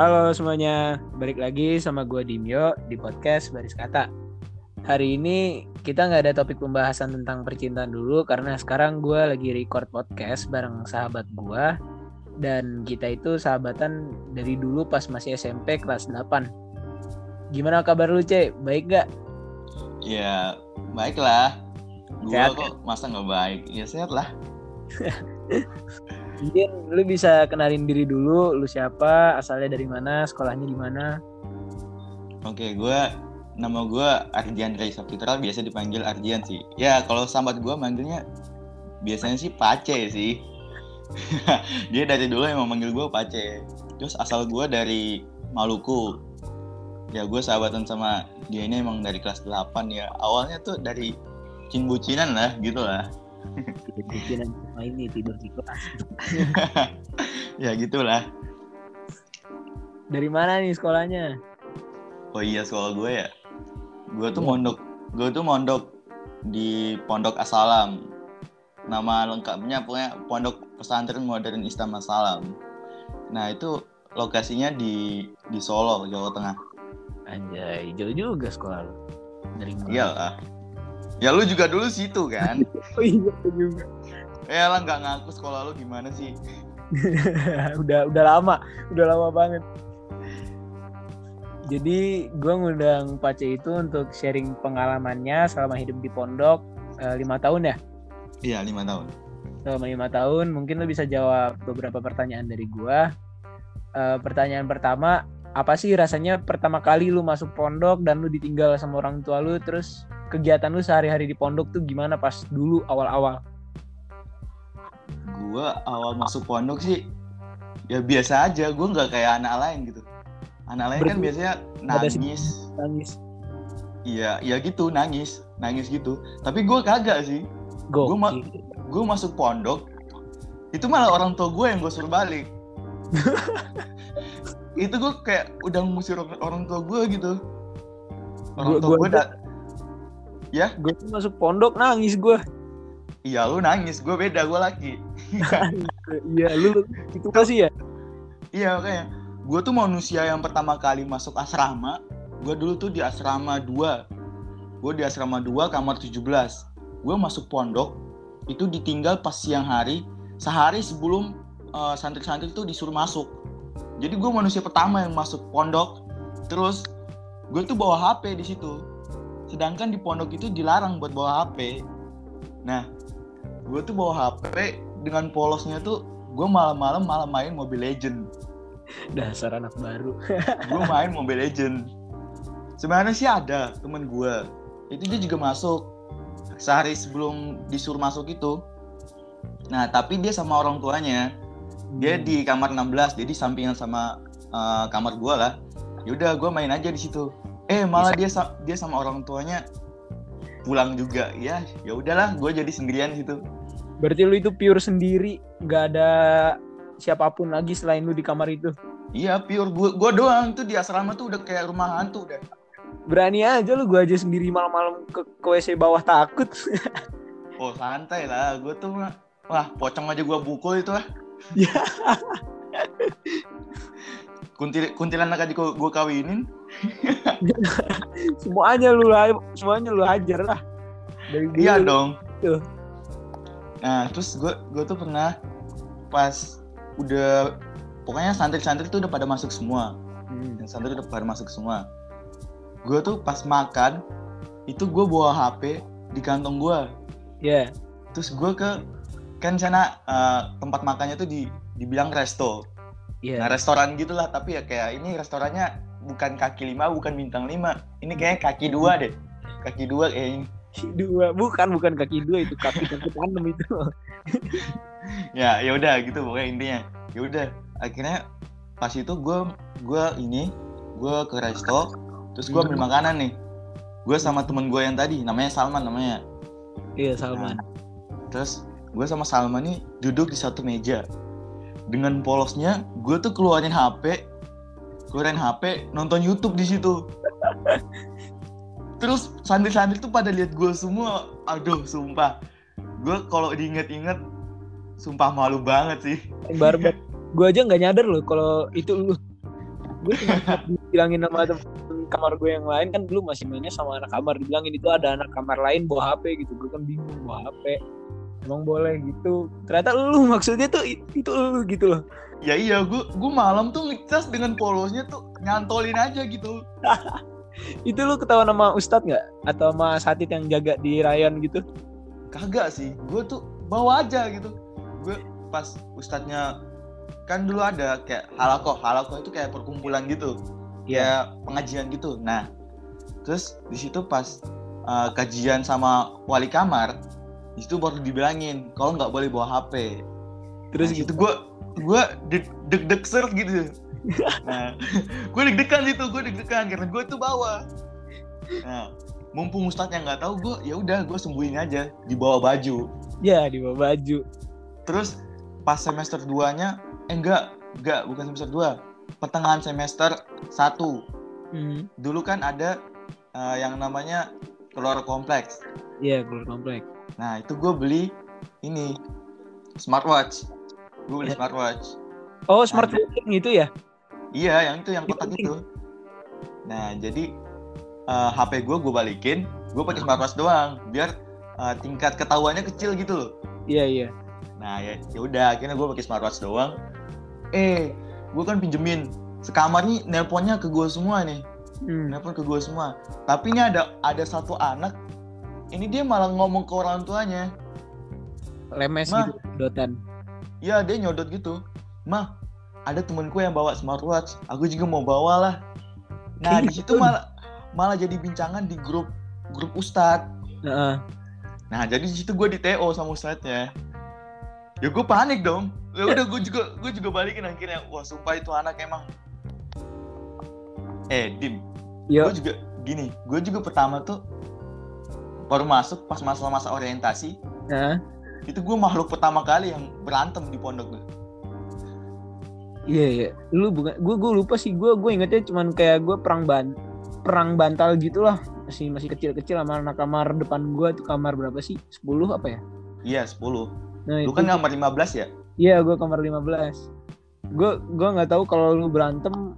Halo semuanya, balik lagi sama gue Dimyo di podcast Baris Kata. Hari ini kita nggak ada topik pembahasan tentang percintaan dulu karena sekarang gue lagi record podcast bareng sahabat gue dan kita itu sahabatan dari dulu pas masih SMP kelas 8. Gimana kabar lu, Cek? Baik gak? Ya, baiklah. Gue kok masa nggak baik? Ya sehat lah. Mungkin lu bisa kenalin diri dulu, lu siapa, asalnya dari mana, sekolahnya di mana. Oke, gue nama gue Ardian Ray Sapitra, biasa dipanggil Ardian sih. Ya, kalau sahabat gue manggilnya biasanya sih Pace sih. Dia dari dulu emang manggil gue Pace. Terus asal gue dari Maluku. Ya, gue sahabatan sama dia ini emang dari kelas 8 ya. Awalnya tuh dari cin-bucinan lah, gitu lah. Bikinan sama ini tidur di kelas. ya, gitulah. Dari mana nih sekolahnya? Oh iya sekolah gue ya. Gue tuh mondok, gue tuh mondok di Pondok Asalam. Nama lengkapnya pokoknya Pondok Pesantren Modern Istama Salam. Nah itu lokasinya di di Solo, Jawa Tengah. Anjay, jauh juga sekolah lu. Dari? Iyalah. Ya lu juga dulu situ kan? Oh iya juga. ya lah nggak ngaku sekolah lu gimana sih? udah udah lama, udah lama banget. Jadi gue ngundang Pace itu untuk sharing pengalamannya selama hidup di pondok eh, lima tahun ya. Iya lima tahun. Selama lima tahun mungkin lo bisa jawab beberapa pertanyaan dari gue. Eh, pertanyaan pertama, apa sih rasanya pertama kali lu masuk pondok dan lu ditinggal sama orang tua lu terus kegiatan lu sehari-hari di pondok tuh gimana pas dulu awal-awal? Gue awal masuk pondok sih ya biasa aja. Gue nggak kayak anak lain gitu. Anak lain kan Berarti biasanya ada sih- nangis. Nangis. Iya, ya gitu nangis, nangis gitu. Tapi gue kagak sih. Gua ma-. Gue masuk pondok, itu malah orang tua gue yang gue suruh balik. itu gue kayak udah ngusir orang, tua gue gitu. Orang Gua- tua gua gue da- ya, Gue tuh masuk pondok nangis gue. iya lu nangis, gue beda, gue laki. Iya, lu itu kasih ya? Iya makanya, gue tuh manusia yang pertama kali masuk asrama. Gue dulu tuh di asrama 2 Gue di asrama 2 kamar 17. Gue masuk pondok, itu ditinggal pas siang hari, sehari sebelum eh, santri-santri tuh disuruh masuk. Jadi gue manusia pertama yang masuk pondok. Terus gue tuh bawa HP di situ. Sedangkan di pondok itu dilarang buat bawa HP. Nah, gue tuh bawa HP dengan polosnya tuh gue malam-malam malam main Mobile Legend. Dasar anak baru. gue main Mobile Legend. Sebenarnya sih ada temen gue itu dia juga masuk. Sehari sebelum disuruh masuk itu. Nah tapi dia sama orang tuanya. Dia Hmm. di kamar 16 jadi sampingan sama eh, kamar gue lah. Yaudah gue main aja di situ eh malah dia sa- dia sama orang tuanya pulang juga. Ya ya udahlah gue jadi sendirian di situ. Berarti lu itu pure sendiri, nggak ada siapa pun lagi selain lu di kamar itu. iya pure. Gue gue doang. Tuh di asrama tuh udah kayak rumah hantu udah. Berani aja lu gua aja sendiri malam-malam ke, ke WC bawah takut. oh santai lah. Gue tuh wah pocong aja gue pukul itu lah. Ya. Kuntil kuntilanak aja gue kawinin semuanya lu semuanya lu hajar lah. Dari dulu. iya dong Tuh. nah terus gue gue tuh pernah pas udah pokoknya santri-santri tuh udah pada masuk semua Hmm. santri udah pada masuk semua gue tuh pas makan itu gue bawa HP di kantong gue Ya. terus gue ke kan sana eh, tempat makannya tuh di dibilang resto Iya. nah restoran gitulah tapi ya kayak ini restorannya bukan kaki lima bukan bintang lima ini kayak kaki dua deh kaki dua kayak ini dua bukan bukan kaki dua itu kaki kaki tanam itu. ya ya udah gitu pokoknya intinya ya udah akhirnya pas itu gue gue ini gue ke resto terus gue ambil Hmm. makanan nih gue sama temen gue yang tadi namanya Salman namanya Iya Salman. terus gue sama Salman nih duduk di satu meja dengan polosnya gue tuh keluarin HP keluarin HP nonton YouTube di situ. Terus santri-santri tuh pada lihat gue semua aduh sumpah. Gue kalau diinget-inget sumpah malu banget sih. Barbar. Gue aja nggak nyadar loh kalau itu lu. Gue bilangin sama temen kamar gue yang lain kan dulu masih mainnya sama anak kamar. Dibilangin itu ada anak kamar lain bawa HP gitu. Gue kan bingung bawa HP emang boleh gitu ternyata lu maksudnya tuh itu lu gitu loh Ya iya, gue gue malam tuh ngecas dengan polosnya tuh nyantolin aja gitu. itu lu ketahuan sama Ustadz nggak atau sama Satit yang jaga di rayon gitu Kagak sih, gue tuh bawa aja gitu. Gue pas ustadznya kan dulu ada kayak halakoh, halakoh itu kayak perkumpulan gitu, ya pengajian gitu. Nah, terus di situ pas uh, kajian sama wali kamar, di situ baru dibilangin kalau nggak boleh bawa HP. terus Nah, gitu? itu gue gue deg-deg ser gitu. Nah gue deg-degan situ gue deg-degan karena gue tuh bawa. Nah mumpung ustadznya nggak tahu gue ya udah gue sembunyiin aja di bawah baju. Ya di bawah baju. Terus pas semester 2 nya eh enggak enggak bukan semester 2 pertengahan semester 1 hmm. dulu kan ada uh, yang namanya keluar kompleks. Iya keluar komplek nah itu gue beli ini smartwatch gue beli Eh. smartwatch oh smart watching gitu ya Iya, yang itu yang kotak penting. itu. Nah, jadi eh, HP gue gue balikin, gue pakai smartwatch doang, biar eh, tingkat ketahuannya kecil gitu loh. iya iya Nah, ya ya udah, akhirnya gue pakai smartwatch doang. Eh, gue kan pinjemin sekamar nih nelponnya ke gue semua nih, hmm. nelpon ke gue semua. Tapi ini ada ada satu anak, ini dia malah ngomong ke orang tuanya. lemes Ma. gitu dotan Ya, dia nyodot gitu. Mah, ada temenku yang bawa smartwatch. Aku juga mau bawa lah. Nah, di situ malah malah jadi bincangan di grup grup ustad. Heeh. Nah, jadi di situ gue di TO sama ustadnya. Ya gue panik dong. Ya udah gue juga gue juga balikin akhirnya. Wah, sumpah itu anak emang. Eh, Dim, Yo, gue juga gini. Gue juga pertama tuh baru masuk pas masa-masa orientasi. Heeh. Itu gue makhluk pertama kali yang berantem di pondok gue. Iya iya. Lu bukan gue gue lupa sih gue gue ingetnya cuman kayak gue perang ban perang bantal gitulah masih masih kecil-kecil sama anak kamar depan gue tuh kamar berapa sih 10 apa ya Iya, 10. nah Lu itu kan kamar 15 ya? iya gue kamar 15 gue gue nggak tahu kalau lu berantem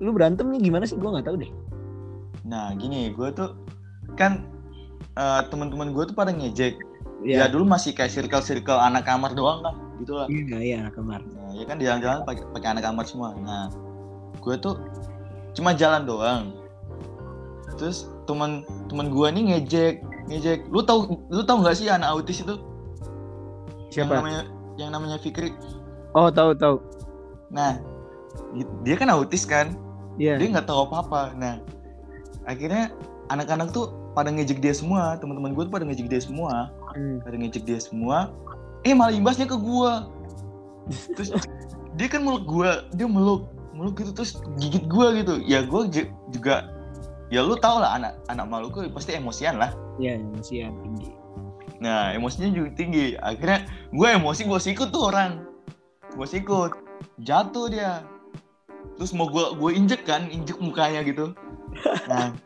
lu berantemnya gimana sih gue nggak tahu deh Nah gini, gue tuh kan eh, teman-teman gue tuh pada ngejek. Ya iya dulu masih kayak circle-circle anak kamar doang kan, gitu lah. iya iya anak kamar Nah, ya kan di jalan-jalan pakai pakai anak kamar semua. Nah, gue tuh cuma jalan doang. Terus teman teman gue nih ngejek, ngejek. Lu tahu lu tahu nggak sih anak autis itu? Yang siapa namanya yang namanya Fikri. oh tahu tahu Nah, dia kan autis kan? iya dia nggak tahu apa-apa nah akhirnya anak-anak tuh pada ngejek dia semua teman-teman gue tuh pada ngejek dia semua. Hmm. pada ngejek dia semua. Eh malah imbasnya ke gue terus dia kan meluk gue dia meluk meluk gitu terus gigit gue gitu. Ya gue juga ya lu tau lah anak anak Maluku pasti emosian lah. Iya emosian tinggi. Nah emosinya juga tinggi. Akhirnya gue emosi gue sikut tuh orang. Gue sikut. Jatuh dia. Terus mau gue gue injek kan injek mukanya gitu. Nah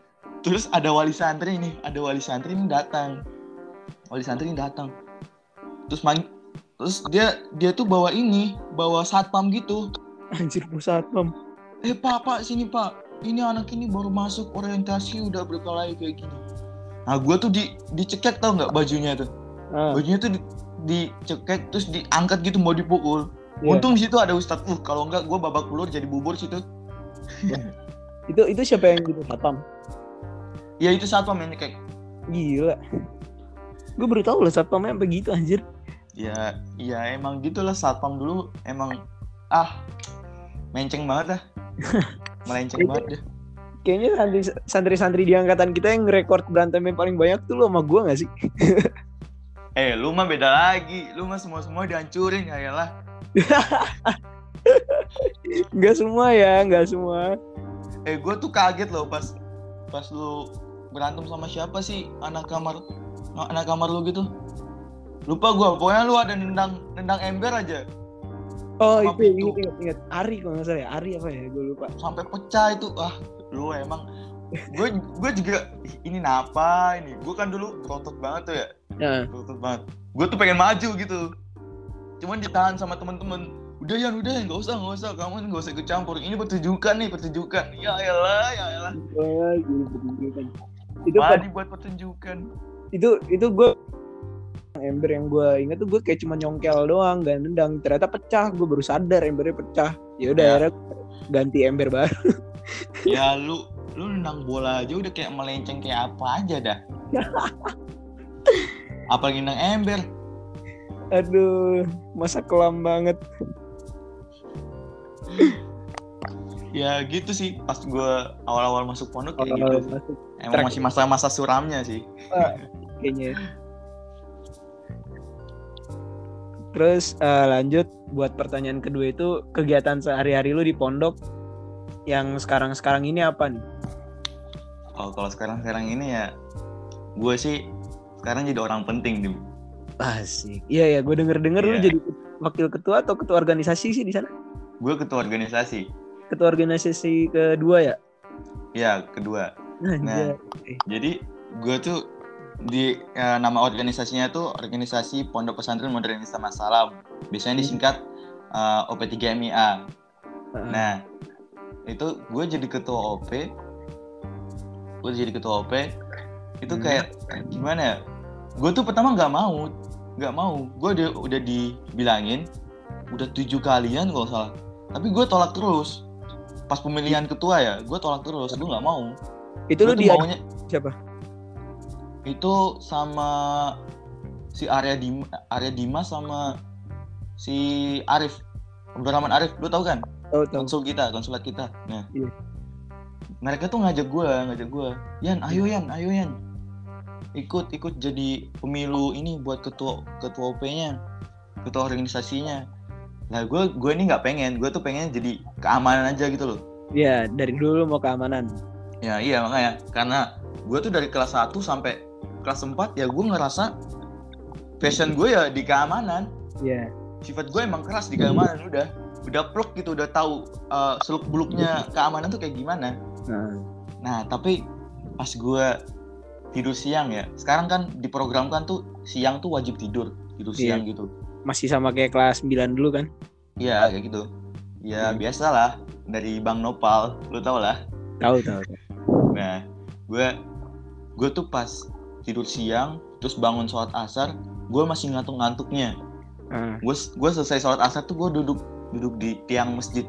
terus ada wali santri nih ada wali santri ini datang. Wali santri ini datang. Terus mang terus dia dia tuh bawa ini bawa satpam gitu. Anjir pusat pam eh pak pak sini pak. Ini anak ini baru masuk orientasi udah berkelahi kayak gini. Nah gue tuh di dicekek tau nggak bajunya tuh? Ah, bajunya tuh di, dicekek terus diangkat gitu mau dipukul. Iya. untung di situ ada ustadz. Uh kalau enggak gue babak belur jadi bubur situ. Itu itu siapa yang gitu satpam ya itu satpam yang kayak gila. Gue baru tahu lah satpamnya sampai gitu anjir. Ya ya emang gitulah satpam dulu. Emang ah menceng banget dah. Melenceng banget deh kayaknya santri santri-santri di angkatan kita yang rekor berantemnya paling banyak tuh lo sama gue gak sih? Eh lu mah beda lagi. Lu mah semua semua dihancurin ya lah. Gak semua ya nggak semua. Eh gue tuh kaget loh pas pas lu berantem sama siapa sih? Anak kamar anak kamar lu gitu? Lupa gue pokoknya lu ada nendang nendang ember aja. Oh Sama itu inget inget inget Ari kalau nggak salah ya Ari apa ya? Gue lupa. Sampai pecah itu. Ah lu emang. Gue gue juga "Ih, ini napa ini? Gue kan dulu berotot banget tuh ya. Nah berotot banget. Gue tuh pengen maju gitu. Cuman ditahan sama temen-temen. Udah ya udah nggak usah nggak usah. Kamu nggak usah ikut campur. Ini pertunjukan nih pertunjukan. Ya elah ya elah gila, pertunjukan. Itu Wah, pas- dibuat pertunjukan. Itu itu gue ember yang gue ingat tuh gue kayak cuma nyongkel doang gak nendang. Ternyata pecah gue baru sadar embernya pecah. Ya udah Ya. akhirnya ganti ember baru. Ya lu lu nendang bola aja udah kayak melenceng kayak apa aja dah. Apalagi nendang ember. Aduh masa kelam banget ya gitu sih. Pas gue awal-awal masuk pondok kayak kalau gitu masuk. Emang masih masa-masa suramnya sih. Kayaknya. Terus eh, lanjut buat pertanyaan kedua itu kegiatan sehari-hari lu di pondok yang sekarang-sekarang ini apa nih? Oh kalau sekarang-sekarang ini ya gue sih sekarang jadi orang penting dim. Asik. Iya ya gue denger denger lu Iya. jadi wakil ketua atau ketua organisasi sih di sana? Gue ketua organisasi ketua organisasi kedua ya? Ya kedua. Anjay. jadi gue tuh di eh, nama organisasinya tuh organisasi Pondok Pesantren Modern Islam Salam biasanya disingkat eh, OP3MIA Heeh. nah itu gue jadi ketua OP gue jadi ketua OP itu Hmm. kayak gimana ya? Gue tuh pertama nggak mau nggak mau. Gue udah udah dibilangin udah tujuh kalian kalau salah. Tapi gue tolak terus pas pemilihan ketua ya gue tolak terus gue nggak mau. Itu lu gue tuh di maunya siapa? Itu sama si Arya Dim Arya Dimas sama si Arif Abdurrahman Arif lu tahu kan? Tahu tahu konsul kita konsulat kita. Nah. Iya. mereka tuh ngajak gue ngajak gue Yan ayo Yan ayo Yan. Ikut ikut jadi pemilu ini buat ketua ketua OP-nya ketua organisasinya nah gue gue ini nggak pengen. Gue tuh pengen jadi keamanan aja gitu loh. Ya dari dulu mau keamanan. Ya iya makanya. Karena gue tuh dari kelas 1 sampai kelas 4 ya gue ngerasa passion gue ya di keamanan. Ya sifat gue emang keras di keamanan udah. Udah pluk gitu udah tahu uh, seluk beluknya keamanan tuh kayak gimana. Nah nah tapi pas gue tidur siang ya sekarang kan diprogramkan tuh siang tuh wajib tidur tidur Iya. siang gitu masih sama kayak kelas 9 dulu kan Iya kayak gitu ya Hmm. biasalah dari bang Nopal lu tau lah tahu tahu. Nah, gue gue tuh pas tidur siang terus bangun sholat asar, gue masih ngantuk-ngantuknya. Ah, Gue gue selesai sholat asar tuh gue duduk duduk di tiang masjid.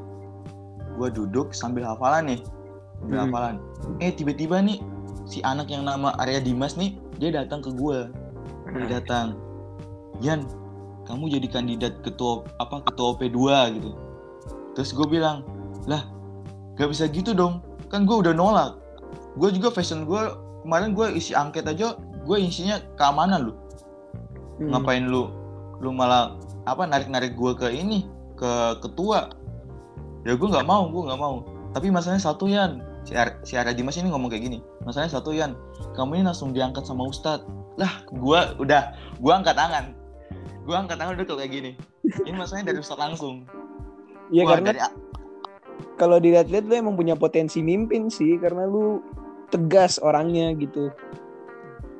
Gue duduk sambil hafalan nih, sambil Hmm. hafalan. Eh tiba-tiba nih si anak yang nama Arya Dimas nih dia datang ke gue, dia ah. datang. Yan, kamu jadi kandidat ketua apa ketua OP2 gitu. Terus gue bilang, lah gak bisa gitu dong, kan gue udah nolak. Gue juga fashion gue kemarin gue isi angket aja, gue isinya keamanan lu. Hmm. Ngapain lu, lu malah apa narik-narik gue ke ini ke ketua? Ya gue nggak mau, gue nggak mau. Tapi masalahnya satu Yan, si, Ar si Arya Dimas ini ngomong kayak gini. Masalahnya satu Yan, kamu ini langsung diangkat sama Ustadz. Lah, gue udah, gue angkat tangan. Gue angkat tangan udah kayak gini. Ini masalahnya dari Ustadz langsung. Iya karena dari kalau dilihat-lihat lu emang punya potensi mimpin sih karena lu tegas orangnya gitu.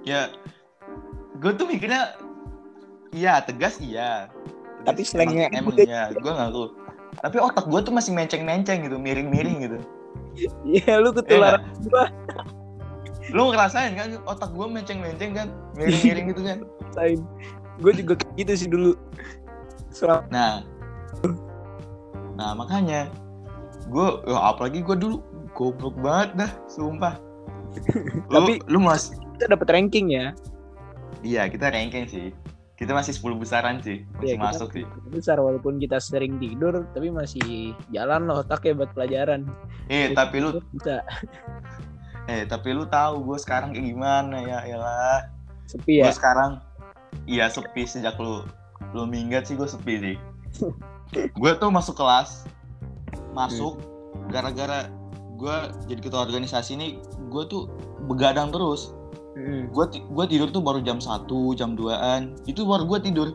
ya gue tuh mikirnya iya tegas iya Tapi slangnya emang, emang iya gue ngaku tapi otak gue tuh masih menceng-menceng gitu miring-miring gitu Iya lu ketularan gua lu ngerasain kan otak gue menceng-menceng kan miring-miring gitu kan. Gue juga gitu sih dulu. Selama nah nah makanya gue ya, apalagi gue dulu goblok banget dah sumpah lu, Tapi- lu mas kita dapat ranking ya. iya kita ranking sih kita masih 10 besaran sih masih Iya, kita masuk sih Besar walaupun kita sering tidur tapi masih jalan loh otaknya buat pelajaran. eh tapi lu bisa eh tapi lu tahu gue sekarang kayak gimana ya elah sepi ya. gue sekarang iya sepi sejak lu lu minggat sih gue sepi sih. Gue tuh masuk kelas masuk gara-gara gue jadi ketua organisasi ini gue tuh begadang terus. Gue gue tidur tuh baru jam 1, jam 2an itu baru gue tidur.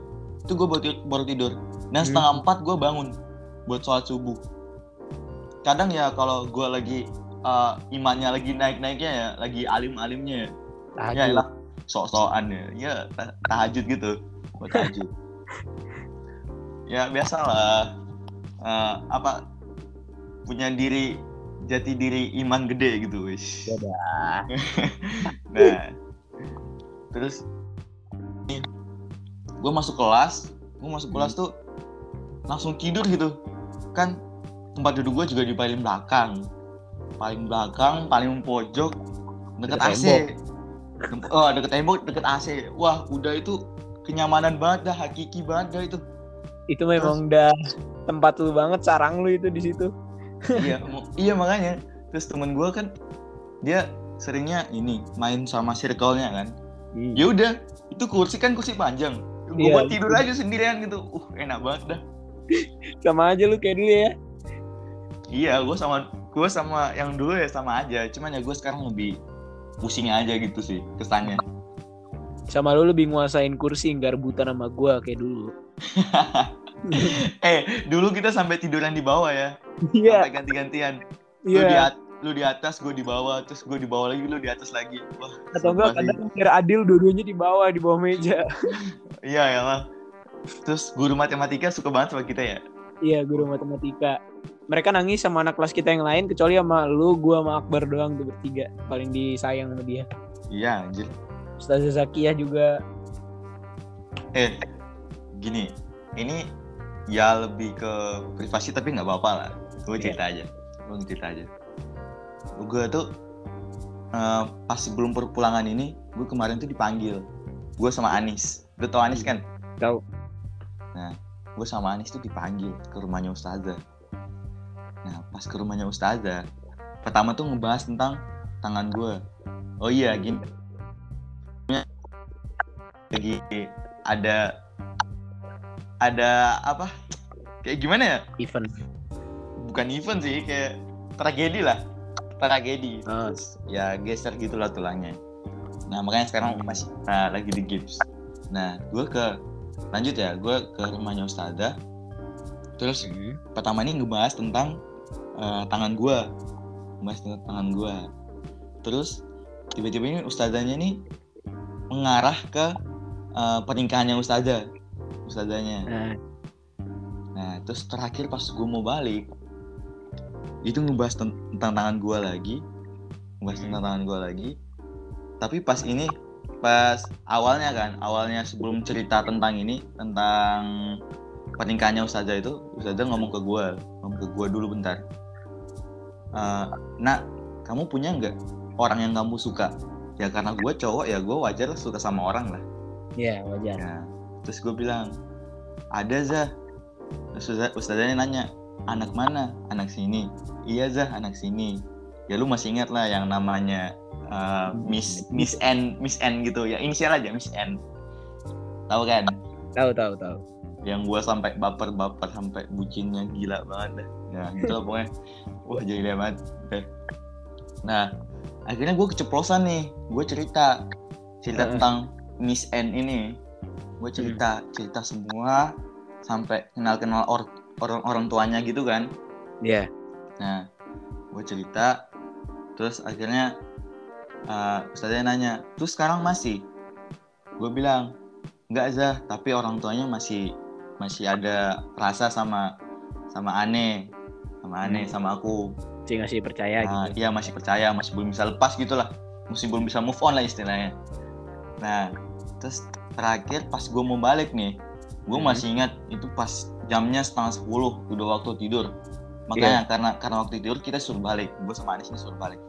Itu gue baru, baru tidur. Dan Hmm. setengah empat gue bangun buat sholat subuh. Kadang ya kalau gue lagi uh, imannya lagi naik-naiknya ya lagi alim-alimnya ya. Ya lah sok-sokan ya. Ya ta- tahajud gitu. Buat tahajud. Ya biasalah. Eh, apa punya diri jati diri iman gede gitu wis nah terus gue masuk kelas gue masuk kelas tuh langsung tidur gitu. Kan tempat duduk gue juga di paling belakang. Paling belakang paling pojok Deket AC oh deket tembok deket AC wah udah itu kenyamanan banget dah hakiki banget dah itu. Itu memang udah tempat lu banget, sarang lu itu di situ. iya iya makanya. Terus temen gue kan dia seringnya ini main sama circle-nya kan. Ya udah itu kursi kan kursi panjang. Gue Iya, buat tidur aja sendirian gitu. Uh enak banget dah. Sama aja lu kayak dulu ya. iya gue sama gue sama yang dulu ya sama aja. Cuman ya gue sekarang lebih pusing aja gitu sih kesannya Sama lu lebih nguasain kursi nggak rebutan sama gua kayak dulu. eh dulu kita sampai tiduran di bawah ya Iya, sampai ganti-gantian lu di iya. at- lu di atas gue di bawah terus gue di bawah lagi lu di atas lagi wah Atau enggak kadang biar adil dua-duanya di bawah, di bawah meja. iya ya lah terus guru matematika suka banget sama kita ya Iya, guru matematika. Mereka nangis sama anak kelas kita yang lain kecuali sama lu, gua sama Akbar doang tuh bertiga. Paling disayang sama dia. iya anjir. Ustazah Zakiyah juga. Eh gini. Ini ya lebih ke privasi tapi nggak apa-apa lah. Gue Iya. cerita aja. Gue cerita aja. Gue tuh eh, pas sebelum perpulangan ini gue kemarin tuh dipanggil. Gue sama Anis. Gue tau Anis kan? Tahu. gue sama Anis tuh dipanggil ke rumahnya Ustazah nah pas ke rumahnya Ustazah pertama tuh ngebahas tentang tangan gue oh iya gini. Lagi ada ada apa? Kayak gimana ya? Event. bukan event sih kayak tragedi lah. Tragedi. Ah. Terus ya geser gitulah tulangnya. Nah makanya sekarang Hmm. masih nah, lagi di gips. Nah gue ke lanjut ya. Gue ke rumahnya Ustazah. Terus pertama ini ngebahas tentang eh, tangan gue ngebahas tentang tangan gue terus tiba-tiba ini ustazahnya nih mengarah ke eh, pernikahannya ustazah ustazahnya Nah, Nah, terus terakhir pas gue mau balik, itu ngebahas ten- tentang tangan gue lagi, ngebahas Hmm. tentang tangan gue lagi. Tapi pas ini, pas awalnya kan, awalnya sebelum cerita tentang ini, tentang pernikahannya Ustazah itu, Ustazah ngomong ke gue, ngomong ke gue dulu bentar. Eh, nak, kamu punya nggak orang yang kamu suka? Ya karena gue cowok ya gue wajar suka sama orang lah. ya wajar. Ya, terus gue bilang, ada Zah. Ustazah, ustazahnya nanya, anak mana? Anak sini. Iya Zah, anak sini. Ya lu masih ingat lah yang namanya uh, Miss Miss N, Miss N gitu ya. Inisial aja Miss N. Tahu kan? Tahu tahu tahu. Yang gue sampai baper-baper sampai bucinnya gila banget dah. Ya gitu lah pokoknya. Wah jadi banget. Deh. Nah, akhirnya gue keceplosan nih. Gue cerita cerita Heeh. tentang Miss N ini. Gue cerita cerita semua sampai kenal-kenal or- orang orang tuanya gitu kan. Iya. Nah, gue cerita, terus akhirnya uh, ustaznya nanya, terus sekarang masih? Gue bilang, enggak Zah, tapi orang tuanya masih masih ada rasa sama sama Ane, sama Ane, Hmm. sama aku. Sih ngasih percaya Nah, gitu. iya masih percaya, masih belum bisa lepas gitulah, masih belum bisa move on lah istilahnya. Nah, terus terakhir pas gue mau balik nih, gue Hmm. masih ingat itu pas jamnya setengah sepuluh, udah waktu tidur. Iya. Makanya karena karena waktu tidur kita suruh balik, gue sama Anis ini suruh balik.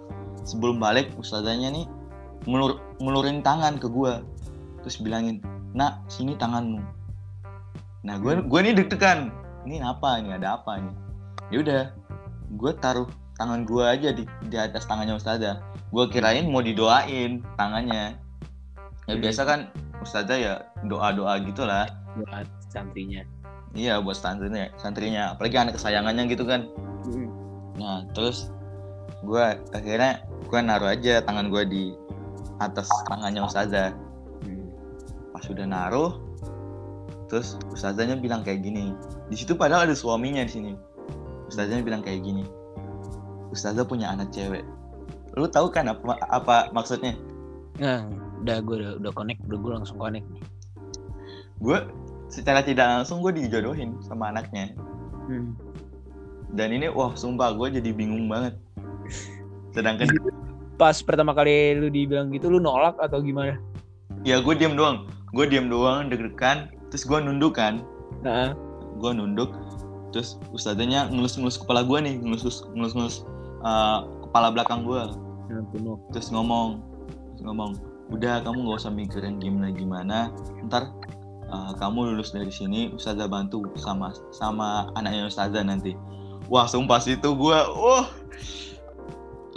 Sebelum balik, ustazahnya nih ngelur, ngelurin tangan ke gue, terus bilangin, nak sini tanganmu. Nah, gue Hmm. gue nih deg-degan, ini apa ini ada apa nih? Ya udah, gue taruh tangan gue aja di, di atas tangannya ustazah. Gue kirain mau didoain tangannya. Ya Hmm. biasa kan ustazah ya doa-doa gitulah. Buat santrinya. Iya buat santrinya, santrinya. Apalagi anak kesayangannya gitu kan. Hmm. Nah terus gue akhirnya gue naruh aja tangan gue di atas tangannya ustazah. Hmm. Pas udah naruh, terus ustazahnya bilang kayak gini. Di situ padahal ada suaminya di sini. Ustazahnya bilang kayak gini. Ustazah punya anak cewek. Lu tahu kan apa apa maksudnya? Nah, udah gue udah, udah connect, udah gue langsung connect nih. Gue secara tidak langsung gue dijodohin sama anaknya. Hmm. dan ini wah sumpah gue jadi bingung banget sedangkan Pas pertama kali lu dibilang gitu lu nolak atau gimana? ya gue diem doang gue diem doang deg-degan terus gue nunduk kan Nah, gue nunduk terus ustazanya ngelus-ngelus kepala gue nih ngelus ngelus uh, kepala belakang gue penuh. terus ngomong terus ngomong udah kamu nggak usah mikirin gimana gimana ntar uh, kamu lulus dari sini ustazah bantu sama sama anaknya ustazah nanti wah sumpah situ gue wah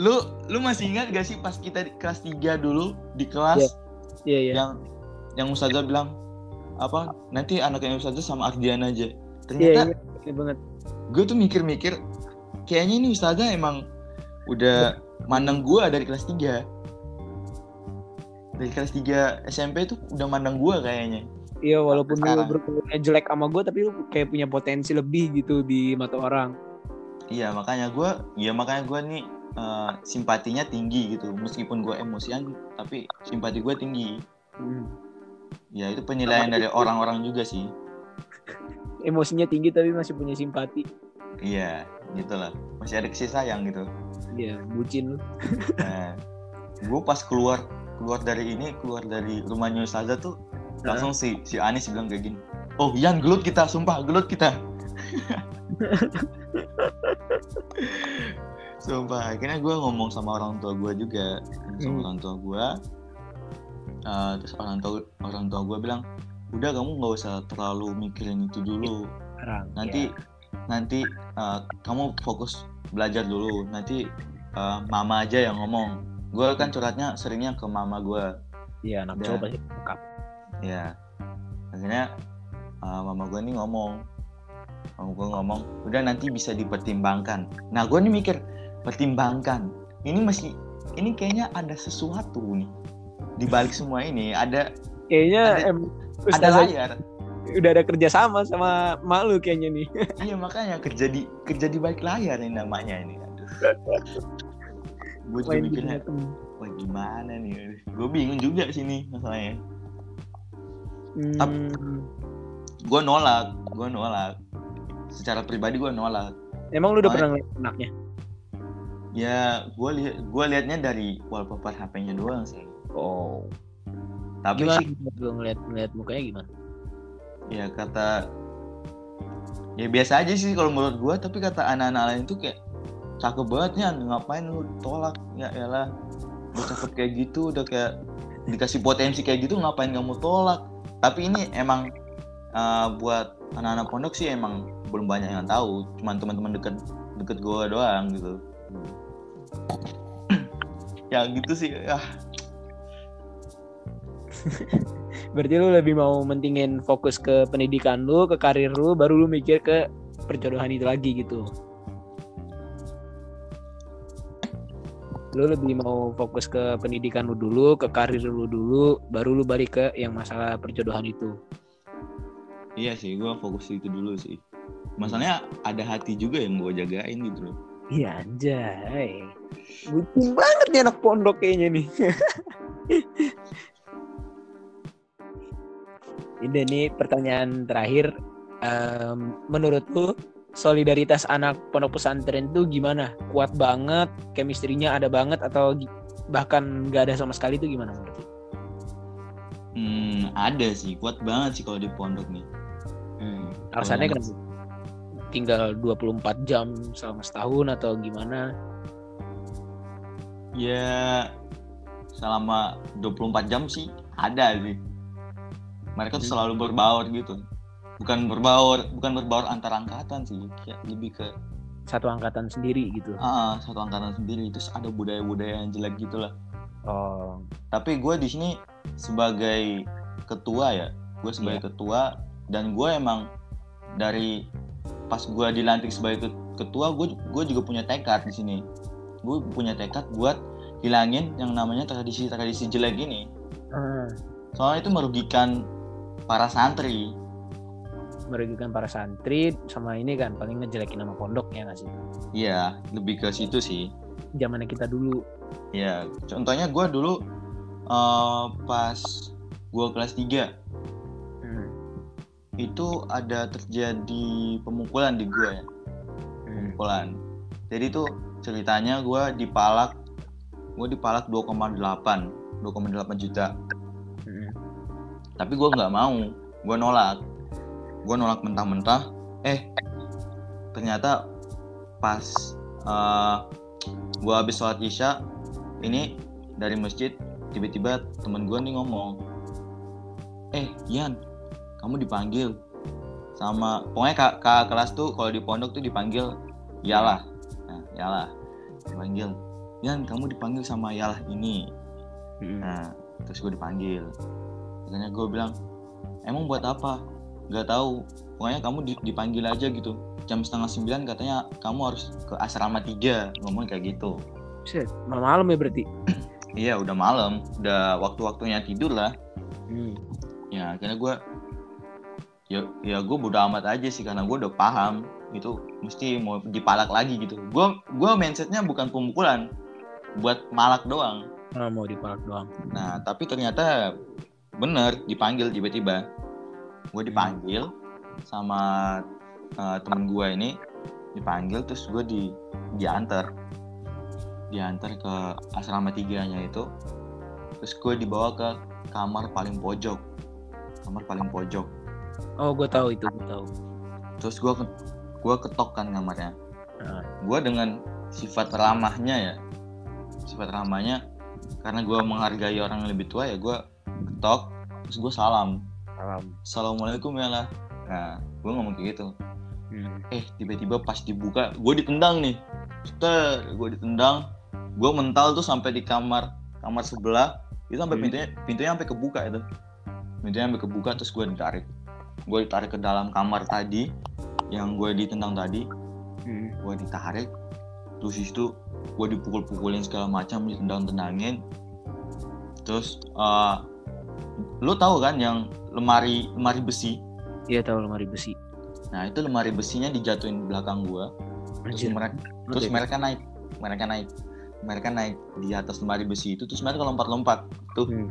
lu lu masih ingat gak sih pas kita di kelas 3 dulu di kelas Iya, iya. yang yang ustazah bilang apa nanti anaknya ustazah sama Ardian aja Iya, ternyata iya. Iya banget. gue tuh mikir-mikir kayaknya ini ustazah emang udah mandang gue dari kelas 3 dari kelas 3 SMP tuh udah mandang gue kayaknya. Iya, walaupun lu berhubungan jelek sama gue, tapi lu kayak punya potensi lebih gitu di mata orang. iya makanya gue iya makanya gue nih eh, simpatinya tinggi gitu. Meskipun gue emosian tapi simpati gue tinggi. Hmm. ya itu penilaian dari orang-orang juga sih Emosinya tinggi tapi masih punya simpati. iya gitulah masih ada kasih sayang gitu Iya, bucin lu. Nah, gue pas keluar keluar dari ini keluar dari rumahnya Ustazah tuh langsung si si Anis bilang kayak gini oh Yan gelut kita sumpah gelut kita sumpah akhirnya gue ngomong sama orang tua gue juga sama Hmm. orang tua gue Eh, terus orang tua orang tua gue bilang udah kamu nggak usah terlalu mikirin itu dulu. Nanti nanti uh, kamu fokus belajar dulu. Nanti uh, mama aja yang ngomong. Gue kan curhatnya seringnya ke mama gue Iya, anak cowok pasti lengkap. ya akhirnya uh, mama gue nih ngomong. Mama gue ngomong udah nanti bisa dipertimbangkan. Nah gue nih mikir pertimbangkan. Ini masih ini kayaknya ada sesuatu nih. Di balik semua ini ada Kayaknya Ada- em, ada layar udah ada kerja sama sama mak lu kayaknya nih. iya makanya kerja di kerja di balik layar ini namanya ini. Gue juga mikirnya wah gimana nih? Gue bingung juga sini masalahnya. Hmm. gue nolak gue nolak. Secara pribadi gue nolak. Emang lu udah Soalnya- pernah ngeliat anaknya? ya gue lihat gue liatnya dari wallpaper HP-nya doang sih. Oh. Tapi Gimana sih lu ngeliat ngeliat mukanya gimana? ya kata ya biasa aja sih kalau menurut gue tapi kata anak-anak lain tuh kayak cakep banget ya ngapain lu tolak ya elah. Udah cakep kayak gitu udah kayak dikasih potensi kayak gitu ngapain kamu tolak? Tapi ini emang uh, buat anak-anak pondok sih emang belum banyak yang tahu. Cuman teman-teman deket deket gue doang gitu. Ya gitu sih. Ya Berarti lu lebih mau mentingin fokus ke pendidikan lu, ke karir lu, baru lu mikir ke perjodohan itu lagi gitu. Lu lebih mau fokus ke pendidikan lu dulu, ke karir lu dulu, baru lu balik ke yang masalah perjodohan itu. iya sih gue fokus itu dulu sih masalahnya ada hati juga yang gue jagain gitu loh Iya anjay. Bucin banget nih anak pondok kayaknya nih. Ini nih pertanyaan terakhir. Em, menurut lu solidaritas anak pondok pesantren tuh gimana? Kuat banget, chemistry-nya ada banget atau bahkan nggak ada sama sekali itu gimana menurut? Hmm, ada sih, kuat banget sih kalau di pondok nih. Alasannya Kalau kan tinggal 24 jam selama setahun atau gimana? Ya, selama 24 jam sih ada sih. Mereka tuh Hmm. selalu berbaur gitu. Bukan berbaur, bukan berbaur antar angkatan sih, kayak lebih ke Satu angkatan sendiri gitu. ah satu angkatan sendiri. Terus ada budaya-budaya yang jelek gitu lah. Oh, Tapi gue di sini sebagai ketua ya, gue sebagai ketua dan gue emang dari pas gue dilantik sebagai ke- ketua, gue gue juga punya tekad di sini. Gue punya tekad buat hilangin yang namanya tradisi-tradisi jelek ini. ah, Soalnya itu merugikan para santri. merugikan para santri sama ini kan paling ngejelekin nama pondok ya nggak sih? Iya, lebih ke situ sih. Zamannya kita dulu. Ya, contohnya gue dulu eh, pas gue kelas 3 Hmm. itu ada terjadi pemukulan di gue ya. Hmm. pemukulan jadi tuh ceritanya gue dipalak gue dipalak 2,8 2,8 juta. Tapi gue nggak mau. Gue nolak. Gue nolak mentah-mentah. Eh ternyata pas uh, gue habis sholat isya ini dari masjid tiba-tiba temen gue nih ngomong eh Yan kamu dipanggil sama pokoknya kak, kak kelas tuh kalau di pondok tuh dipanggil Yalah. Nah Yalah. Dipanggil Yan kamu dipanggil sama Yalah ini. Nah, terus gue dipanggil. Akhirnya gue bilang, emang buat apa? Gak tahu. Pokoknya kamu di- dipanggil aja gitu. Jam setengah sembilan katanya kamu harus ke asrama tiga. Ngomong kayak gitu. Set, malam ya berarti. Iya, udah malam. Udah waktu-waktunya tidur lah. Hmm. Ya, akhirnya gue ya ya gue bodo amat aja sih karena gue udah paham itu mesti mau dipalak lagi gitu. Gue gue mindsetnya bukan pemukulan, buat malak doang. Ah, mau dipalak doang. Nah, tapi ternyata bener dipanggil tiba-tiba. Gue dipanggil sama uh, temen gue ini dipanggil terus gue di diantar diantar ke asrama tiganya itu terus gue dibawa ke kamar paling pojok kamar paling pojok Oh, gue tahu itu, gue tahu. terus gue gue ketok kan kamarnya Ah. gue dengan sifat ramahnya ya sifat ramahnya karena gue menghargai orang yang lebih tua ya gue ketok terus gue salam. Salam. assalamualaikum ya lah nah gue ngomong kayak gitu. Hmm. eh tiba-tiba pas dibuka gue ditendang nih. Ter, gue ditendang. Gue mental tuh sampai di kamar kamar sebelah. Itu sampai Hmm. pintunya pintunya sampai kebuka itu. Pintunya sampai kebuka terus gue ditarik. Gue ditarik ke dalam kamar tadi yang gue ditendang tadi. Hmm. gue ditarik. Terus itu gue dipukul-pukulin segala macam ditendang-tendangin. Terus eh lu tahu kan yang lemari lemari besi Iya tahu lemari besi. nah itu lemari besinya dijatuhin di belakang gue terus mereka terus mereka naik mereka naik mereka naik di atas lemari besi itu terus mereka lompat-lompat tuh Hmm.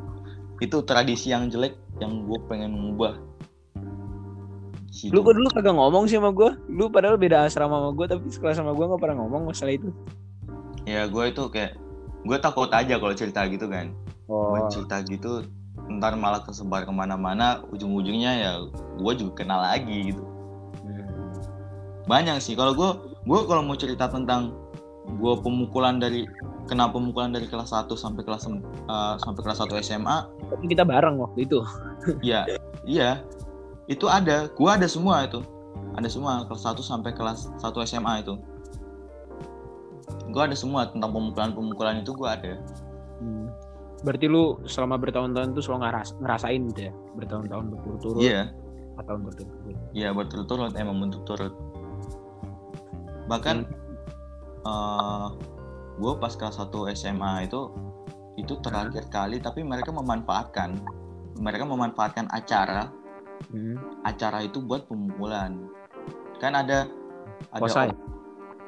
itu tradisi yang jelek yang gue pengen mengubah Situ. Lu kok dulu kagak ngomong sih sama gue? Lu padahal beda asrama sama gue tapi sekolah sama gue gak pernah ngomong masalah itu. ya gue itu kayak gue takut aja kalau cerita gitu kan Oh. gue cerita gitu ntar malah tersebar ke mana-mana ujung-ujungnya ya gue juga kenal lagi gitu. Banyak sih. Kalau gue gue kalau mau cerita tentang gue pemukulan dari kena pemukulan dari kelas 1 sampai kelas eh, sampai kelas 1 SMA Tapi kita bareng waktu itu. iya iya. Itu ada gue ada semua itu. Ada semua kelas 1 sampai kelas 1 SMA itu. Gue ada semua tentang pemukulan-pemukulan itu gue ada. Hmm. Berarti lu selama bertahun-tahun tuh selalu ngeras ngerasain gitu ya? Bertahun-tahun berturut-turut. iya Atau berturut-turut. iya berturut-turut emang berturut-turut bahkan gue pas kelas 1 SMA itu itu terakhir kali tapi mereka memanfaatkan mereka memanfaatkan acara Hmm. acara itu buat pemukulan kan ada ada Posai.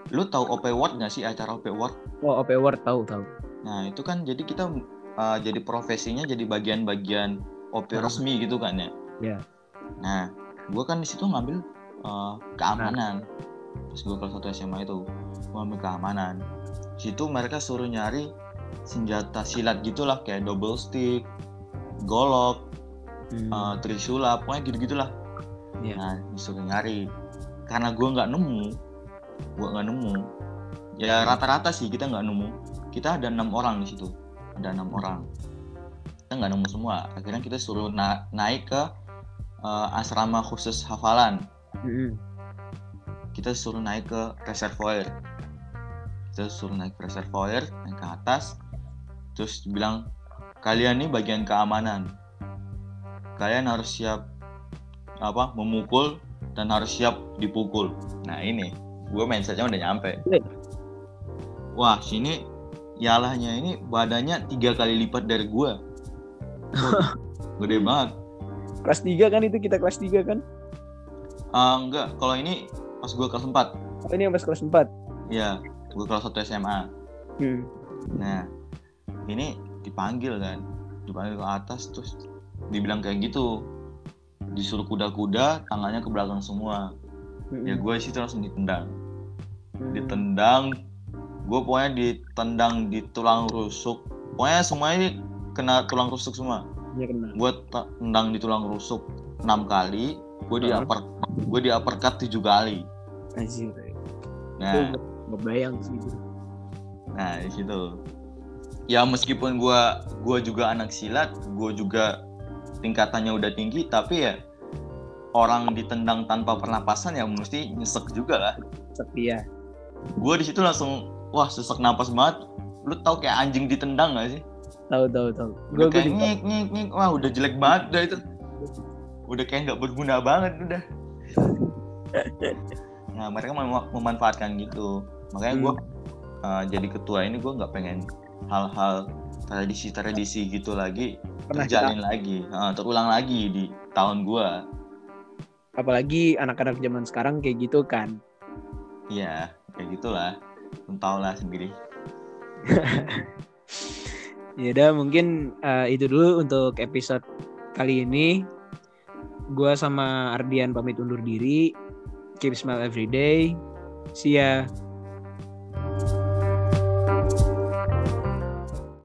lu tahu OP Word nggak sih acara OP Word Oh, OP Word tahu tahu. nah itu kan jadi kita uh, jadi profesinya jadi bagian-bagian OP Hmm. resmi gitu kan ya? Iya. nah gue kan di situ ngambil uh, keamanan. Terus gue kelas 1 SMA itu gue ambil keamanan. Di situ mereka suruh nyari senjata silat gitulah kayak double stick golok Hmm. uh, trisula pokoknya gitu gitulah Iya. nah disuruh nyari. Karena gue nggak nemu gue nggak nemu. Ya rata-rata sih kita nggak nemu. Kita ada enam orang di situ ada enam orang. Kita nggak nemu semua. Akhirnya kita suruh na- naik ke uh, asrama khusus hafalan. Hmm. kita suruh naik ke reservoir. Kita suruh naik ke reservoir naik ke atas. Terus bilang kalian nih bagian keamanan. Kalian harus siap apa memukul dan harus siap dipukul. Nah ini. Gue mindsetnya udah nyampe. Wih. wah sini yalahnya ini badannya tiga kali lipat dari gue gede banget Kelas 3 kan itu kita kelas 3 kan? Ah, enggak kalau ini pas gue kelas 4 Oh, ini yang pas kelas 4. ya gue kelas 1 SMA Hmm. Nah, ini dipanggil kan, dipanggil ke atas terus dibilang kayak gitu, disuruh kuda-kuda, tangannya ke belakang semua. Hmm. Ya gue situ langsung ditendang, Hmm. ditendang gue pokoknya ditendang di tulang rusuk. Pokoknya semuanya ini kena tulang rusuk semua. Iya kena. gue tendang di tulang rusuk enam kali gue di upper gue di uppercut tujuh kali. Anjir. nah. Nggak bayang sih nah di situ. Ya meskipun gue gua juga anak silat gue juga tingkatannya udah tinggi tapi ya orang ditendang tanpa pernapasan ya mesti nyesek juga lah. Setia. gue di situ langsung wah sesak napas banget. Lu tau kayak anjing ditendang gak sih? Tahu tahu tahu. udah Gue kayak nyik nyik nyik wah udah jelek banget udah itu. Udah kayak nggak berguna banget udah. Nah mereka mem- memanfaatkan gitu. Makanya gue uh, jadi ketua ini gue nggak pengen hal-hal tradisi-tradisi gitu lagi pernah terjalin lagi. Uh, terulang lagi di tahun gue apalagi anak-anak zaman sekarang kayak gitu kan. Ya kayak gitulah entah lah sendiri. Ya udah mungkin eh, itu dulu untuk episode kali ini. Gua sama Ardian pamit undur diri. Keep smile every day. See ya